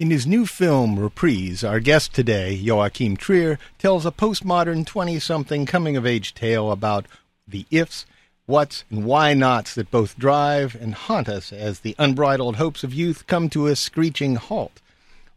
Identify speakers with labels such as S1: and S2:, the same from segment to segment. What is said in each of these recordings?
S1: In his new film, Reprise, our guest today, Joachim Trier, tells a postmodern 20 something coming of age tale about the ifs, whats, and why nots that both drive and haunt us as the unbridled hopes of youth come to a screeching halt.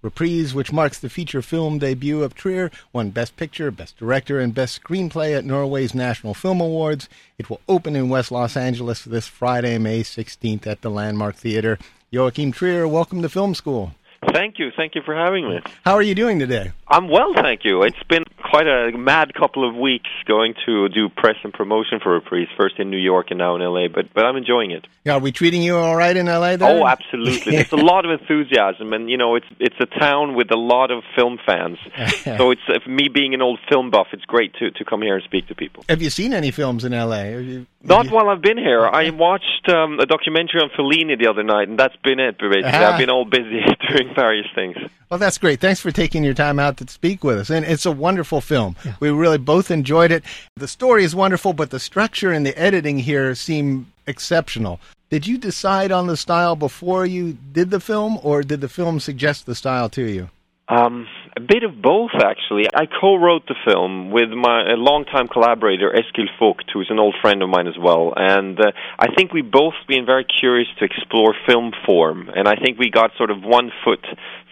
S1: Reprise, which marks the feature film debut of Trier, won Best Picture, Best Director, and Best Screenplay at Norway's National Film Awards. It will open in West Los Angeles this Friday, May 16th at the Landmark Theater. Joachim Trier, welcome to Film School.
S2: Thank you. Thank you for having me.
S1: How are you doing today?
S2: I'm well, thank you. It's been quite a mad couple of weeks going to do press and promotion for Reprise, first in New York and now in LA, but but I'm enjoying it.
S1: Yeah, are we treating you all right in LA there?
S2: Oh, absolutely. There's a lot of enthusiasm and you know, it's it's a town with a lot of film fans. so it's me being an old film buff, it's great to to come here and speak to people.
S1: Have you seen any films in LA? You,
S2: Not you... while I've been here. I watched um, a documentary on Fellini the other night and that's been it basically. Uh-huh. I've been all busy doing various things.
S1: Well, that's great. Thanks for taking your time out to speak with us. And it's a wonderful film. Yeah. We really both enjoyed it. The story is wonderful, but the structure and the editing here seem exceptional. Did you decide on the style before you did the film, or did the film suggest the style to you?
S2: Um, a bit of both, actually. I co-wrote the film with my a longtime collaborator, Eskil Vogt, who's an old friend of mine as well. And uh, I think we both been very curious to explore film form, and I think we got sort of one foot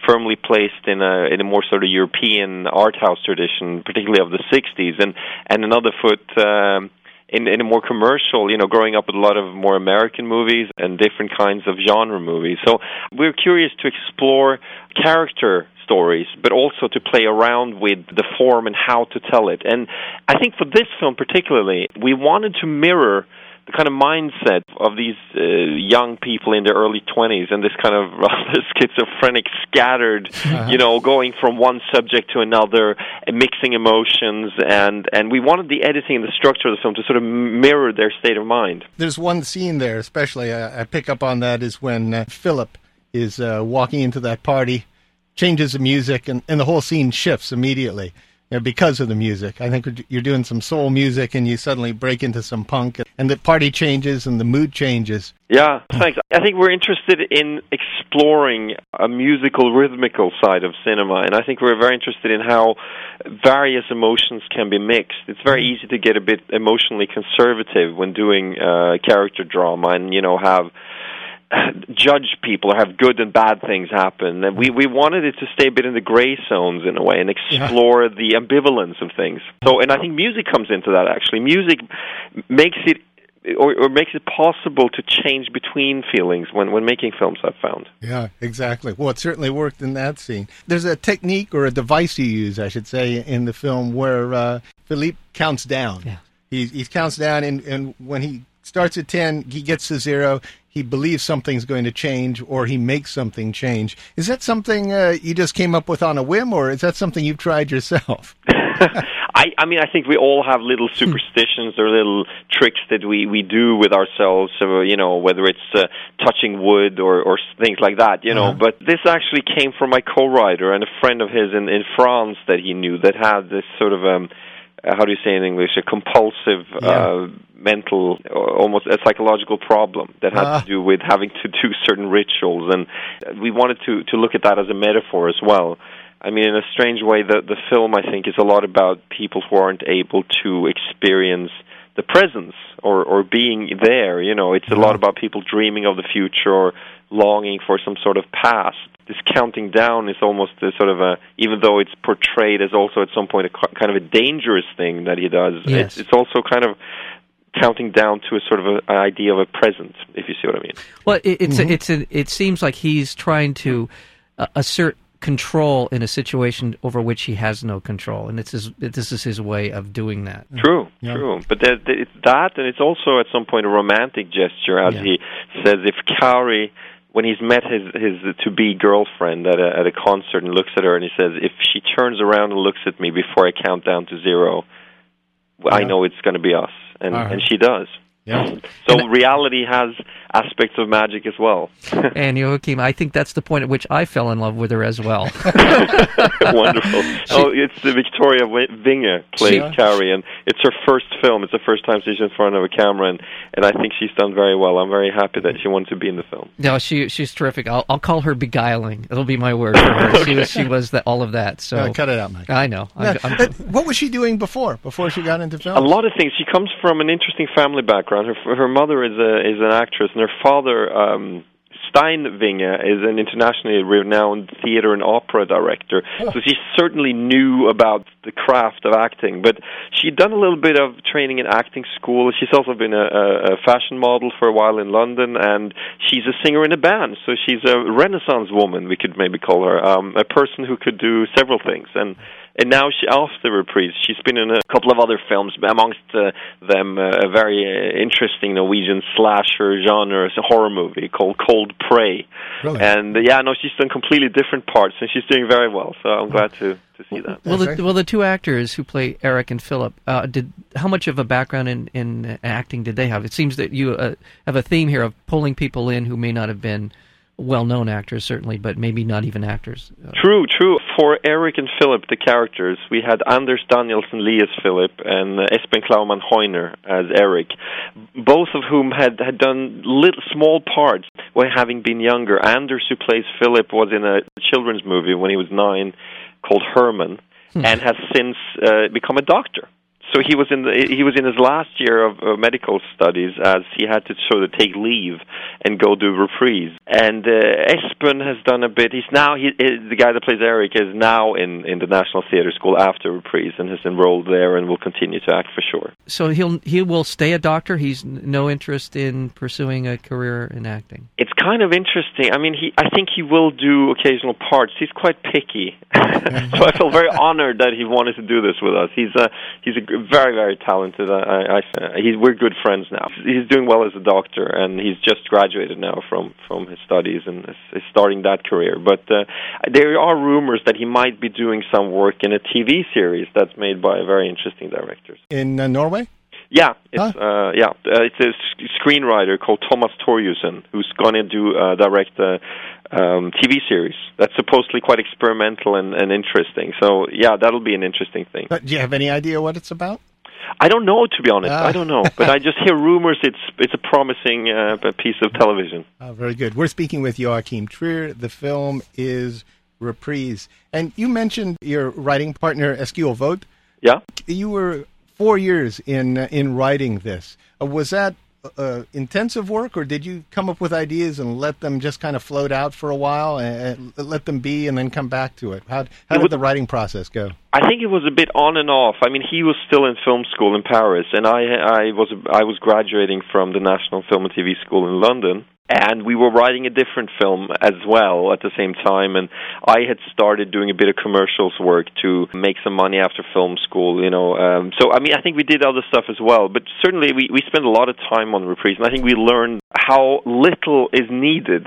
S2: firmly placed in a in a more sort of European art house tradition, particularly of the '60s, and and another foot. Um, in, in a more commercial, you know, growing up with a lot of more American movies and different kinds of genre movies. So we're curious to explore character stories, but also to play around with the form and how to tell it. And I think for this film particularly, we wanted to mirror the kind of mindset of these uh, young people in their early 20s and this kind of rather schizophrenic, scattered, uh-huh. you know, going from one subject to another, mixing emotions, and and we wanted the editing and the structure of the film to sort of mirror their state of mind.
S1: There's one scene there, especially I, I pick up on that, is when uh, Philip is uh, walking into that party changes the music, and, and the whole scene shifts immediately you know, because of the music. I think you're doing some soul music, and you suddenly break into some punk, and the party changes and the mood changes.
S2: Yeah, thanks. I think we're interested in exploring a musical, rhythmical side of cinema, and I think we're very interested in how various emotions can be mixed. It's very easy to get a bit emotionally conservative when doing uh, character drama, and you know have judge people or have good and bad things happen. And we, we wanted it to stay a bit in the gray zones in a way and explore yeah. the ambivalence of things. So, and I think music comes into that actually. Music makes it or, or makes it possible to change between feelings when, when making films, I've found.
S1: Yeah, exactly. Well, it certainly worked in that scene. There's a technique or a device you use, I should say, in the film where uh, Philippe counts down. Yeah. He, he counts down, and, and when he starts at 10, he gets to zero, he believes something's going to change or he makes something change. Is that something uh, you just came up with on a whim or is that something you've tried yourself?
S2: I, I mean, I think we all have little hmm. superstitions or little tricks that we, we do with ourselves. So, you know, whether it's uh, touching wood or, or things like that, you know. Uh-huh. But this actually came from my co-writer and a friend of his in, in France that he knew that had this sort of um, uh, how do you say in English, a compulsive yeah. uh, mental, almost a psychological problem that had uh. to do with having to do certain rituals, and we wanted to to look at that as a metaphor as well. I mean, in a strange way, the the film I think is a lot about people who aren't able to experience the presence or or being there. You know, it's a lot about people dreaming of the future or longing for some sort of past this counting down is almost a sort of a even though it's portrayed as also at some point a kind of a dangerous thing that he does
S3: yes.
S2: it's, it's also kind of counting down to a sort of a, an idea of a present if you see what i mean
S3: well it, it's mm-hmm. a, it's a, it seems like he's trying to uh, assert control in a situation over which he has no control, and it's his, this is his way of doing that.
S2: True, yeah. true. But that, it's that, and it's also at some point a romantic gesture, as yeah. he says, if Kari when he's met his his to be girlfriend at a at a concert and looks at her and he says, "If she turns around and looks at me before I count down to zero, I know it's going to be us, and
S1: right.
S2: and she does.
S1: Yeah.
S2: So reality has aspects of magic as well.
S3: And Joachim, I think that's the point at which I fell in love with her as well.
S2: Wonderful. oh, it's the Viktoria Wi- Winge plays
S1: She-
S2: Kari, and it's her first film. It's the first time she's in front of a camera, and, and I think she's done very well. I'm very happy that she wanted to be in the film.
S3: no, she she's terrific. I'll I'll call her beguiling. It'll be my word for her. She was she was the, all of that. So
S1: cut it out, Mike.
S3: I know.
S1: Yeah,
S3: I'm, I'm,
S1: uh, what was she doing before? Before she got into film?
S2: A lot of things. She comes from an interesting family background. Her her mother is a is an actress, her father. Um, Stein Winge is an internationally renowned theater and opera director, so she certainly knew about the craft of acting. But she'd done a little bit of training in acting school. She's also been a, a, a fashion model for a while in London, and she's a singer in a band. So she's a Renaissance woman, we could maybe call her, um, a person who could do several things. And and now she after reprise she's been in a couple of other films amongst uh, them uh, a very uh, interesting norwegian slasher genre it's a horror movie called cold prey
S1: Really?
S2: and uh, yeah no she's done completely different parts and she's doing very well so i'm glad to to see that
S3: well, the, well, the two actors who play Eric and Philip, uh, did how much of a background in, in acting did they have? It seems that you uh, have a theme here of pulling people in who may not have been well-known actors, certainly, but maybe not even actors.
S2: True, true. For Eric and Philip, the characters, we had Anders Danielsen Lie as Philip and Espen Klouman Høiner as Eric, both of whom had, had done little small parts when having been younger. Anders, who plays Philip, was in a children's movie when he was nine called Herman, and has since uh, become a doctor. So he was in the, he was in his last year of uh, medical studies as he had to sort of take leave and go do reprise. And uh, Espen has done a bit. He's now he the guy that plays Eric is now in in the National Theatre School after reprise and has enrolled there and will continue to act for sure.
S3: So he'll he will stay a doctor. He's n- no interest in pursuing a career in acting.
S2: It's kind of interesting. I mean, he I think he will do occasional parts. He's quite picky, so I feel very honored that he wanted to do this with us. He's a he's a very very talented. I, I, he's we're good friends now. He's doing well as a doctor, and he's just graduated now from from his studies and is, starting that career. But uh, there are rumors that he might be doing some work in a TV series that's made by very interesting directors.
S1: in uh, Norway?
S2: Yeah, it's uh, yeah, uh, it's a screenwriter called Thomas Torjussen who's going to do uh, direct a um, TV series that's supposedly quite experimental and, and interesting. So yeah, that'll be an interesting thing.
S1: Uh, do you have any idea what it's about?
S2: I don't know to be honest.
S1: Ah.
S2: I don't know, but I just hear rumors. It's it's a promising uh, piece of television.
S1: Oh, very good. We're speaking with Joachim Trier. The film is Reprise. And you mentioned your writing partner, Eskil Vogt.
S2: Yeah.
S1: You were four years in uh, in writing this. Uh, was that uh, intensive work, or did you come up with ideas and let them just kind of float out for a while, and uh, let them be, and then come back to it? How how did the writing process go?
S2: I think it was a bit on and off. I mean, he was still in film school in Paris, and I I was I was graduating from the National Film and TV School in London, and we were writing a different film as well at the same time. And I had started doing a bit of commercials work to make some money after film school, you know. Um, so I mean, I think we did other stuff as well, but certainly we we spent a lot of time on reprise, and I think we learned how little is needed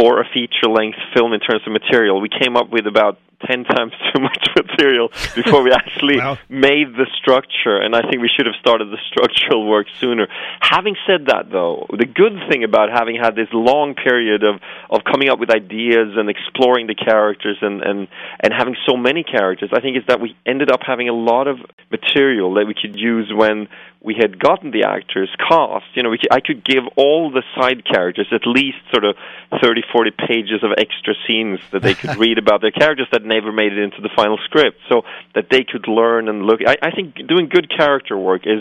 S2: for a feature length film in terms of material. We came up with about 10 times too much material before we actually
S1: Wow.
S2: made the structure, and I think we should have started the structural work sooner. Having said that, though, the good thing about having had this long period of, of coming up with ideas and exploring the characters and, and, and having so many characters, I think is that we ended up having a lot of material that we could use when we had gotten the actors cast. You know, we I could give all the side characters at least sort of 30, 40 pages of extra scenes that they could read about their characters that never made it into the final script, so that they could learn and look. I, I think doing good character work is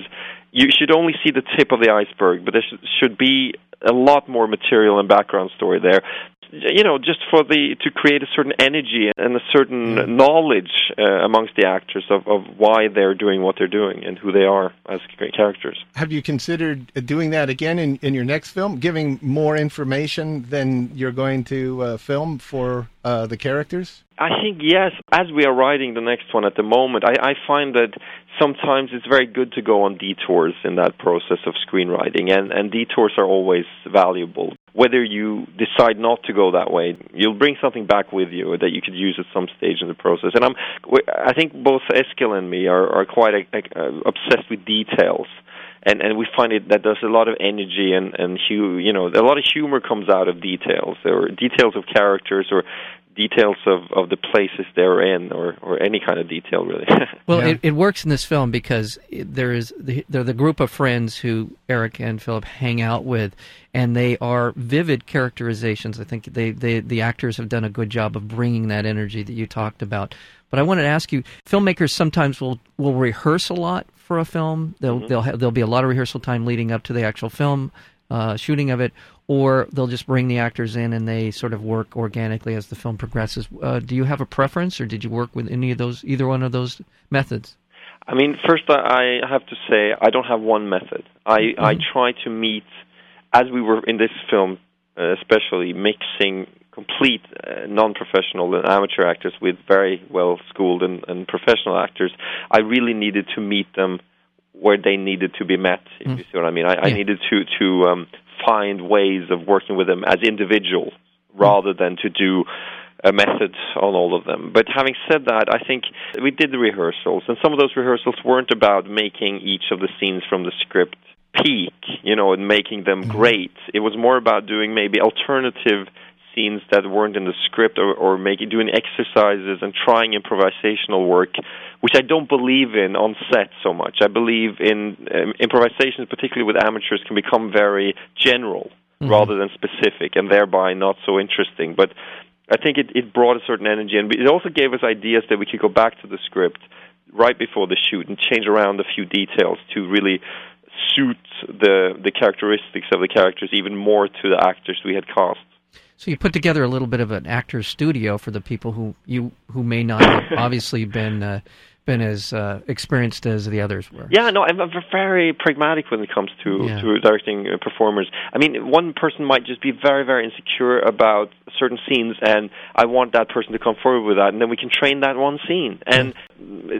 S2: you should only see the tip of the iceberg, but there sh- should be a lot more material and background story there. You know, just for the to create a certain energy and a certain knowledge uh, amongst the actors of, of why they're doing what they're doing and who they are as great characters.
S1: Have you considered uh, doing that again in, in your next film, giving more information than you're going to uh, film for uh, the characters?
S2: I think yes. As we are writing the next one at the moment, I, I find that sometimes it's very good to go on detours in that process of screenwriting, and, and detours are always valuable. Whether you decide not to go that way, you'll bring something back with you that you could use at some stage in the process. And I'm, I think both Eskil and me are, are quite uh, obsessed with details and and we find it that there's a lot of energy and and hu- you know a lot of humor comes out of details or details of characters or details of, of the places they're in or, or any kind of detail really.
S3: Well yeah. it, it works in this film because there is the, they're the group of friends who eric and philip hang out with and they are vivid characterizations. I think they, they the actors have done a good job of bringing that energy that you talked about. But i wanted to ask you filmmakers sometimes will will rehearse a lot for a film. They'll mm-hmm. they'll have, there'll be a lot of rehearsal time leading up to the actual film uh, shooting of it or they'll just bring the actors in and they sort of work organically as the film progresses. Uh, do you have a preference, or did you work with any of those, either one of those methods?
S2: I mean, first I have to say I don't have one method. I mm-hmm. I try to meet, as we were in this film, uh, especially mixing complete uh, non-professional and amateur actors with very well schooled and, and professional actors. I really needed to meet them where they needed to be met. If mm. you see what I mean, I, yeah. I needed to to um, find ways of working with them as individuals rather than to do a method on all of them. But having said that, I think we did the rehearsals, and some of those rehearsals weren't about making each of the scenes from the script peak, you know, and making them mm-hmm. great. It was more about doing maybe alternative scenes that weren't in the script or, or making doing exercises and trying improvisational work, which I don't believe in on set so much. I believe in um, improvisations, particularly with amateurs, can become very general mm-hmm. rather than specific, and thereby not so interesting. But I think it, it brought a certain energy, and it also gave us ideas that we could go back to the script right before the shoot and change around a few details to really suit the the characteristics of the characters even more to the actors we had cast.
S3: So you put together a little bit of an actor's studio for the people who you who may not have obviously been uh, been as uh, experienced as the others were.
S2: Yeah, no, I'm, I'm very pragmatic when it comes to yeah. to directing uh, performers. I mean, one person might just be very very insecure about certain scenes, and I want that person to come forward with that, and then we can train that one scene and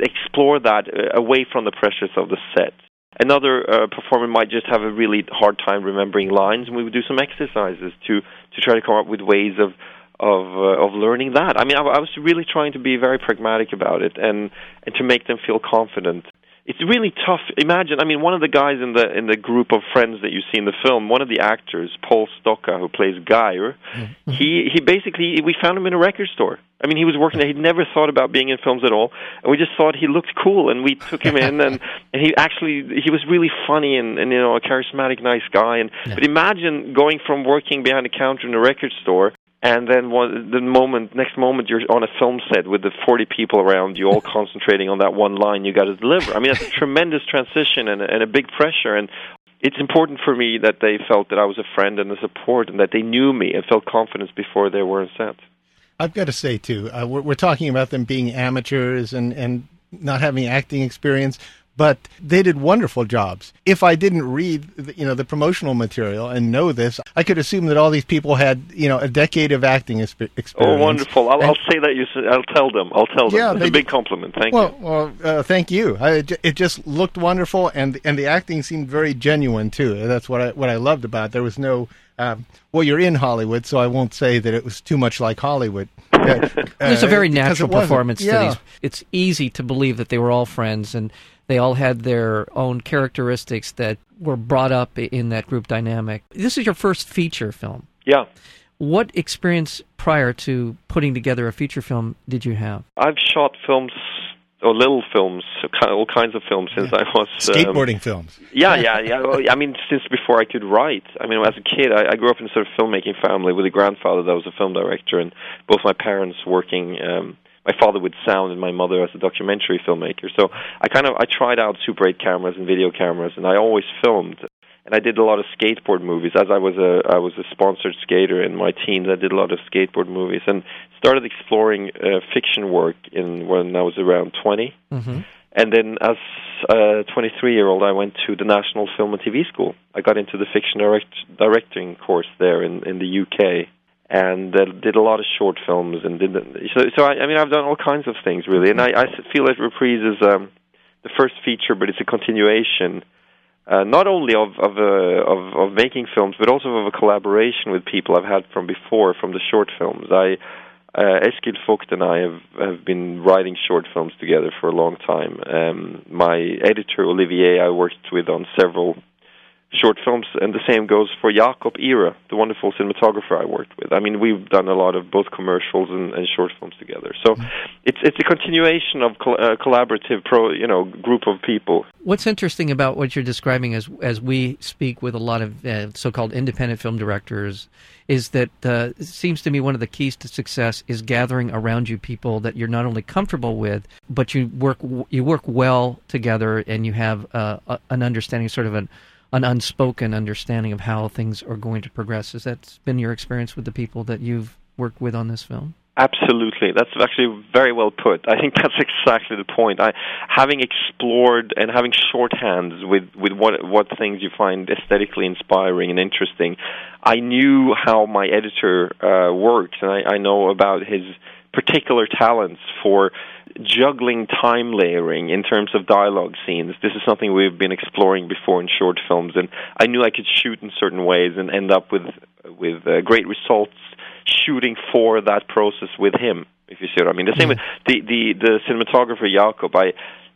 S2: explore that uh, away from the pressures of the set. Another uh, performer might just have a really hard time remembering lines, and we would do some exercises to to try to come up with ways of of uh, of learning that. I mean, I, I was really trying to be very pragmatic about it and and to make them feel confident it's really tough. Imagine, I mean, one of the guys in the in the group of friends that you see in the film, one of the actors, Pål Stokka, who plays Geir, mm-hmm. he he basically we found him in a record store. I mean, he was working there. He'd never thought about being in films at all, and we just thought he looked cool, and we took him in, and and he actually he was really funny and and you know a charismatic, nice guy. And yeah. but imagine going from working behind a counter in a record store and then one, the moment next moment you're on a film set with the 40 people around you all concentrating on that one line you got to deliver. I mean that's a tremendous transition and, and a big pressure. And it's important for me that they felt that i was a friend and a support and that they knew me and felt confidence before they were on set.
S1: I've got to say too uh, we're, we're talking about them being amateurs and, and not having acting experience but they did wonderful jobs. If I didn't read, you know, the promotional material and know this, I could assume that all these people had, you know, a decade of acting experience.
S2: Oh, wonderful! I'll, and, I'll say that. You, I'll tell them. I'll tell them. Yeah, it's a big compliment. Thank
S1: well,
S2: you.
S1: Well, uh, thank you. I, it just looked wonderful, and and the acting seemed very genuine too. That's what I what I loved about. It. There was no. Um, well, you're in Hollywood, so I won't say that it was too much like Hollywood.
S3: Uh, There's a very natural performance yeah. to these. It's easy to believe that they were all friends and they all had their own characteristics that were brought up in that group dynamic. This is your first feature film.
S2: Yeah.
S3: What experience prior to putting together a feature film did you have?
S2: I've shot films or little films, all kinds of films since yeah. I was
S1: um, skateboarding films.
S2: Yeah, yeah, yeah. I mean, since before I could write. I mean, as a kid, I, I grew up in a sort of filmmaking family with a grandfather that was a film director, and both my parents working um, my father with sound and my mother as a documentary filmmaker. So I kind of I tried out Super 8 cameras and video cameras, and I always filmed. And I did a lot of skateboard movies. As I was a I was a sponsored skater in my teens, I did a lot of skateboard movies and started exploring uh, fiction work in when I was around 20. Mm-hmm. And then, as a 23 year old, I went to the National Film and TV School. I got into the fiction direct, directing course there in, in the UK and uh, did a lot of short films and did so. So I, I mean, I've done all kinds of things really, and I, I feel that Reprise is um, the first feature, but it's a continuation. Uh, not only of of, uh, of of making films, but also of a collaboration with people I've had from before, from the short films. I uh, Eskil Vogt and I have, have been writing short films together for a long time. Um, my editor Olivier, I worked with on several short films, and the same goes for Jakob Ihre, the wonderful cinematographer I worked with. I mean, we've done a lot of both commercials and, and short films together. So it's it's a continuation of col- uh, collaborative, pro you know, group of people.
S3: What's interesting about what you're describing as as we speak with a lot of uh, so-called independent film directors is that uh, it seems to me one of the keys to success is gathering around you people that you're not only comfortable with, but you work you work well together and you have uh, an understanding, sort of an an unspoken understanding of how things are going to progress. Has that been your experience with the people that you've worked with on this film?
S2: Absolutely, that's actually very well put. I think that's exactly the point. I, having explored and having shorthands with with what what things you find aesthetically inspiring and interesting, I knew how my editor uh, works, and I, I know about his particular talents for juggling time layering in terms of dialogue scenes. This is something we've been exploring before in short films, and I knew I could shoot in certain ways and end up with with uh, great results shooting for that process with him. If you see what I mean. The same with the the the cinematographer Jakob. I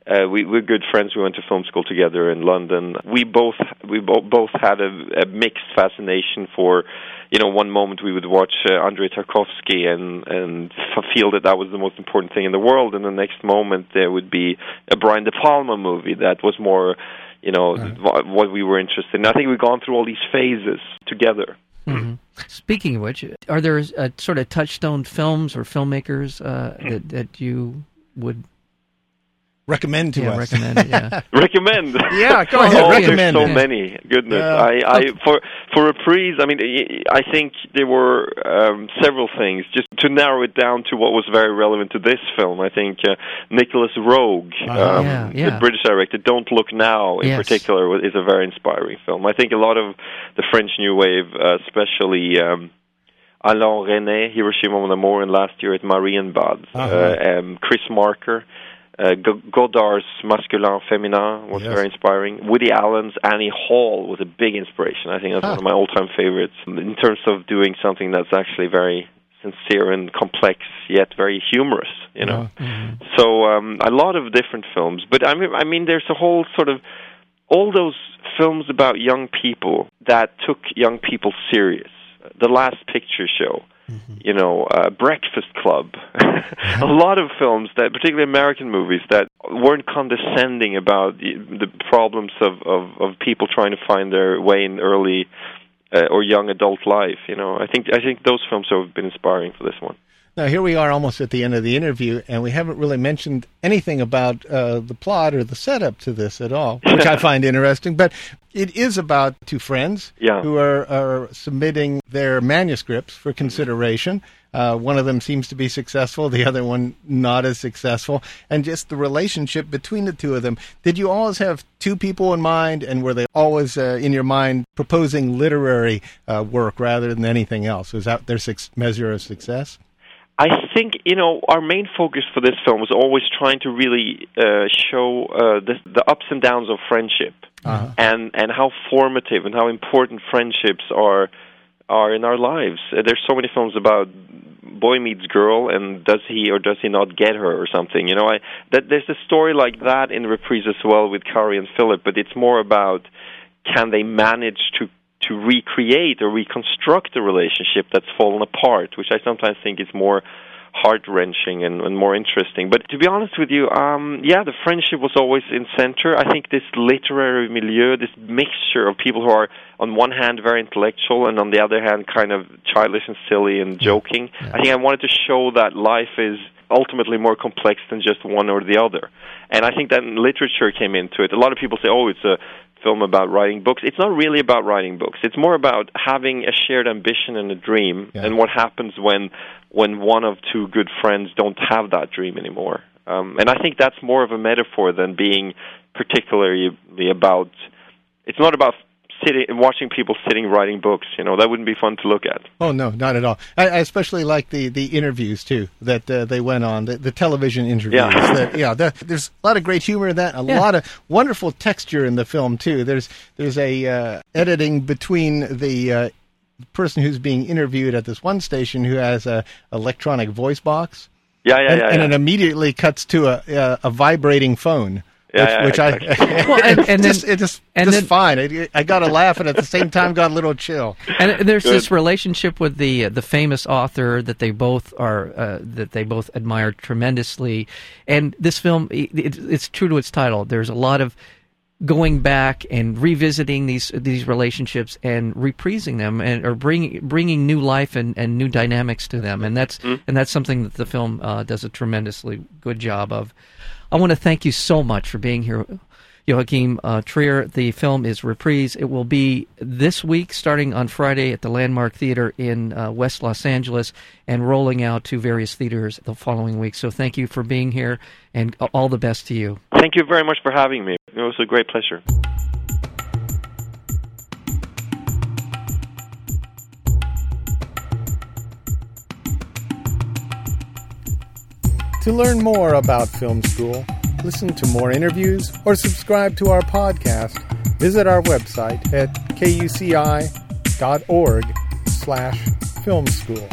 S2: uh, we, we're good friends. We went to film school together in London. We both we bo- both had a, a mixed fascination for, you know, one moment we would watch uh, Andrei Tarkovsky and and feel that that was the most important thing in the world, and the next moment there would be a Brian De Palma movie that was more, you know, right. what we were interested in. I think we've gone through all these phases together.
S3: Mm-hmm. Speaking of which, are there uh, sort of touchstone films or filmmakers uh, that that you would
S1: recommend to
S3: yeah,
S1: us.
S3: Recommend, yeah.
S2: recommend.
S1: Yeah, go ahead.
S2: oh,
S1: recommend.
S2: There's so many. Goodness, yeah. I, I for for reprise. I mean, I think there were um, several things. Just to narrow it down to what was very relevant to this film, I think uh, Nicolas Roeg, uh-huh. um, yeah, yeah. the British director, Don't Look Now, in yes. particular, is a very inspiring film. I think a lot of the French New Wave, uh, especially. Um, Alain Resnais, Hiroshima Mon Amour, and last year at Marienbad. Uh-huh. Uh, um, Chris Marker, uh, Godard's Masculin Féminin was yes. very inspiring. Woody Allen's Annie Hall was a big inspiration. I think that's huh. one of my all-time favorites in terms of doing something that's actually very sincere and complex, yet very humorous. You know, mm-hmm. so um, a lot of different films. But I mean, I mean, there's a whole sort of all those films about young people that took young people serious. The Last Picture Show Mm-hmm. You know, uh, Breakfast Club, a lot of films that, particularly American movies, that weren't condescending about the, the problems of, of of people trying to find their way in early uh, or young adult life. You know, I think I think those films have been inspiring for this one.
S1: Now, here we are almost at the end of the interview, and we haven't really mentioned anything about uh, the plot or the setup to this at all, which I find interesting. But it is about two friends
S2: yeah.
S1: who are, are, submitting their manuscripts for consideration. Uh, one of them seems to be successful, the other one not as successful, and just the relationship between the two of them. Did you always have two people in mind, and were they always uh, in your mind proposing literary uh, work rather than anything else? Was that their su- measure of success?
S2: I think you know our main focus for this film was always trying to really uh, show uh, the, the ups and downs of friendship, uh-huh. and and how formative and how important friendships are are in our lives. Uh, there's so many films about boy meets girl, and does he or does he not get her or something. You know, I that there's a story like that in Reprise as well with Kari and Philip, but it's more about can they manage to to recreate or reconstruct a relationship that's fallen apart, which I sometimes think is more heart wrenching and, and, more interesting. But to be honest with you, um, yeah, the friendship was always in center. I think this literary milieu, this mixture of people who are on one hand very intellectual and on the other hand kind of childish and silly and joking. Yeah. I think I wanted to show that life is ultimately more complex than just one or the other. And I think that literature came into it. A lot of people say, "Oh, it's a film about writing books. It's not really about writing books. It's more about having a shared ambition and a dream, yeah. and what happens when when one of two good friends don't have that dream anymore. Um, and I think that's more of a metaphor than being particularly about. It's not about sitting watching people sitting writing books. You know, that wouldn't be fun to look at.
S1: Oh no, not at all. I, I especially like the, the interviews too that uh, they went on the, the television interviews.
S2: Yeah.
S1: that, yeah. That, there's a lot of great humor in that. A
S3: Yeah.
S1: lot of wonderful texture in the film too. There's there's a uh, editing between the. Uh, person who's being interviewed at this one station who has a electronic voice box
S2: Yeah, yeah,
S1: and,
S2: yeah.
S1: and it immediately cuts to a a, a vibrating phone
S2: Yeah,
S1: which,
S2: yeah,
S1: which I
S3: Well, and- and
S1: just,
S3: then-
S1: it just
S3: and
S1: just
S3: then-
S1: fine. I, I got to laugh and at the same time got a little chill.
S3: And there's
S2: Good.
S3: this relationship with the uh, the famous author that they both are uh, that they both admire tremendously, and this film it, it, it's true to its title. There's a lot of going back and revisiting these these relationships and reprising them and or bringing bringing new life and, and new dynamics to them and that's and that's something that the film uh, does a tremendously good job of. I want to thank you so much for being here. Joachim uh, Trier. The film is Reprise. It will be this week, starting on Friday at the Landmark Theater in uh, West Los Angeles, and rolling out to various theaters the following week. So, thank you for being here, and all the best to you.
S2: Thank you very much for having me. It was a great pleasure.
S1: To learn more about film school, listen to more interviews, or subscribe to our podcast, visit our website at kuci.org slash film school.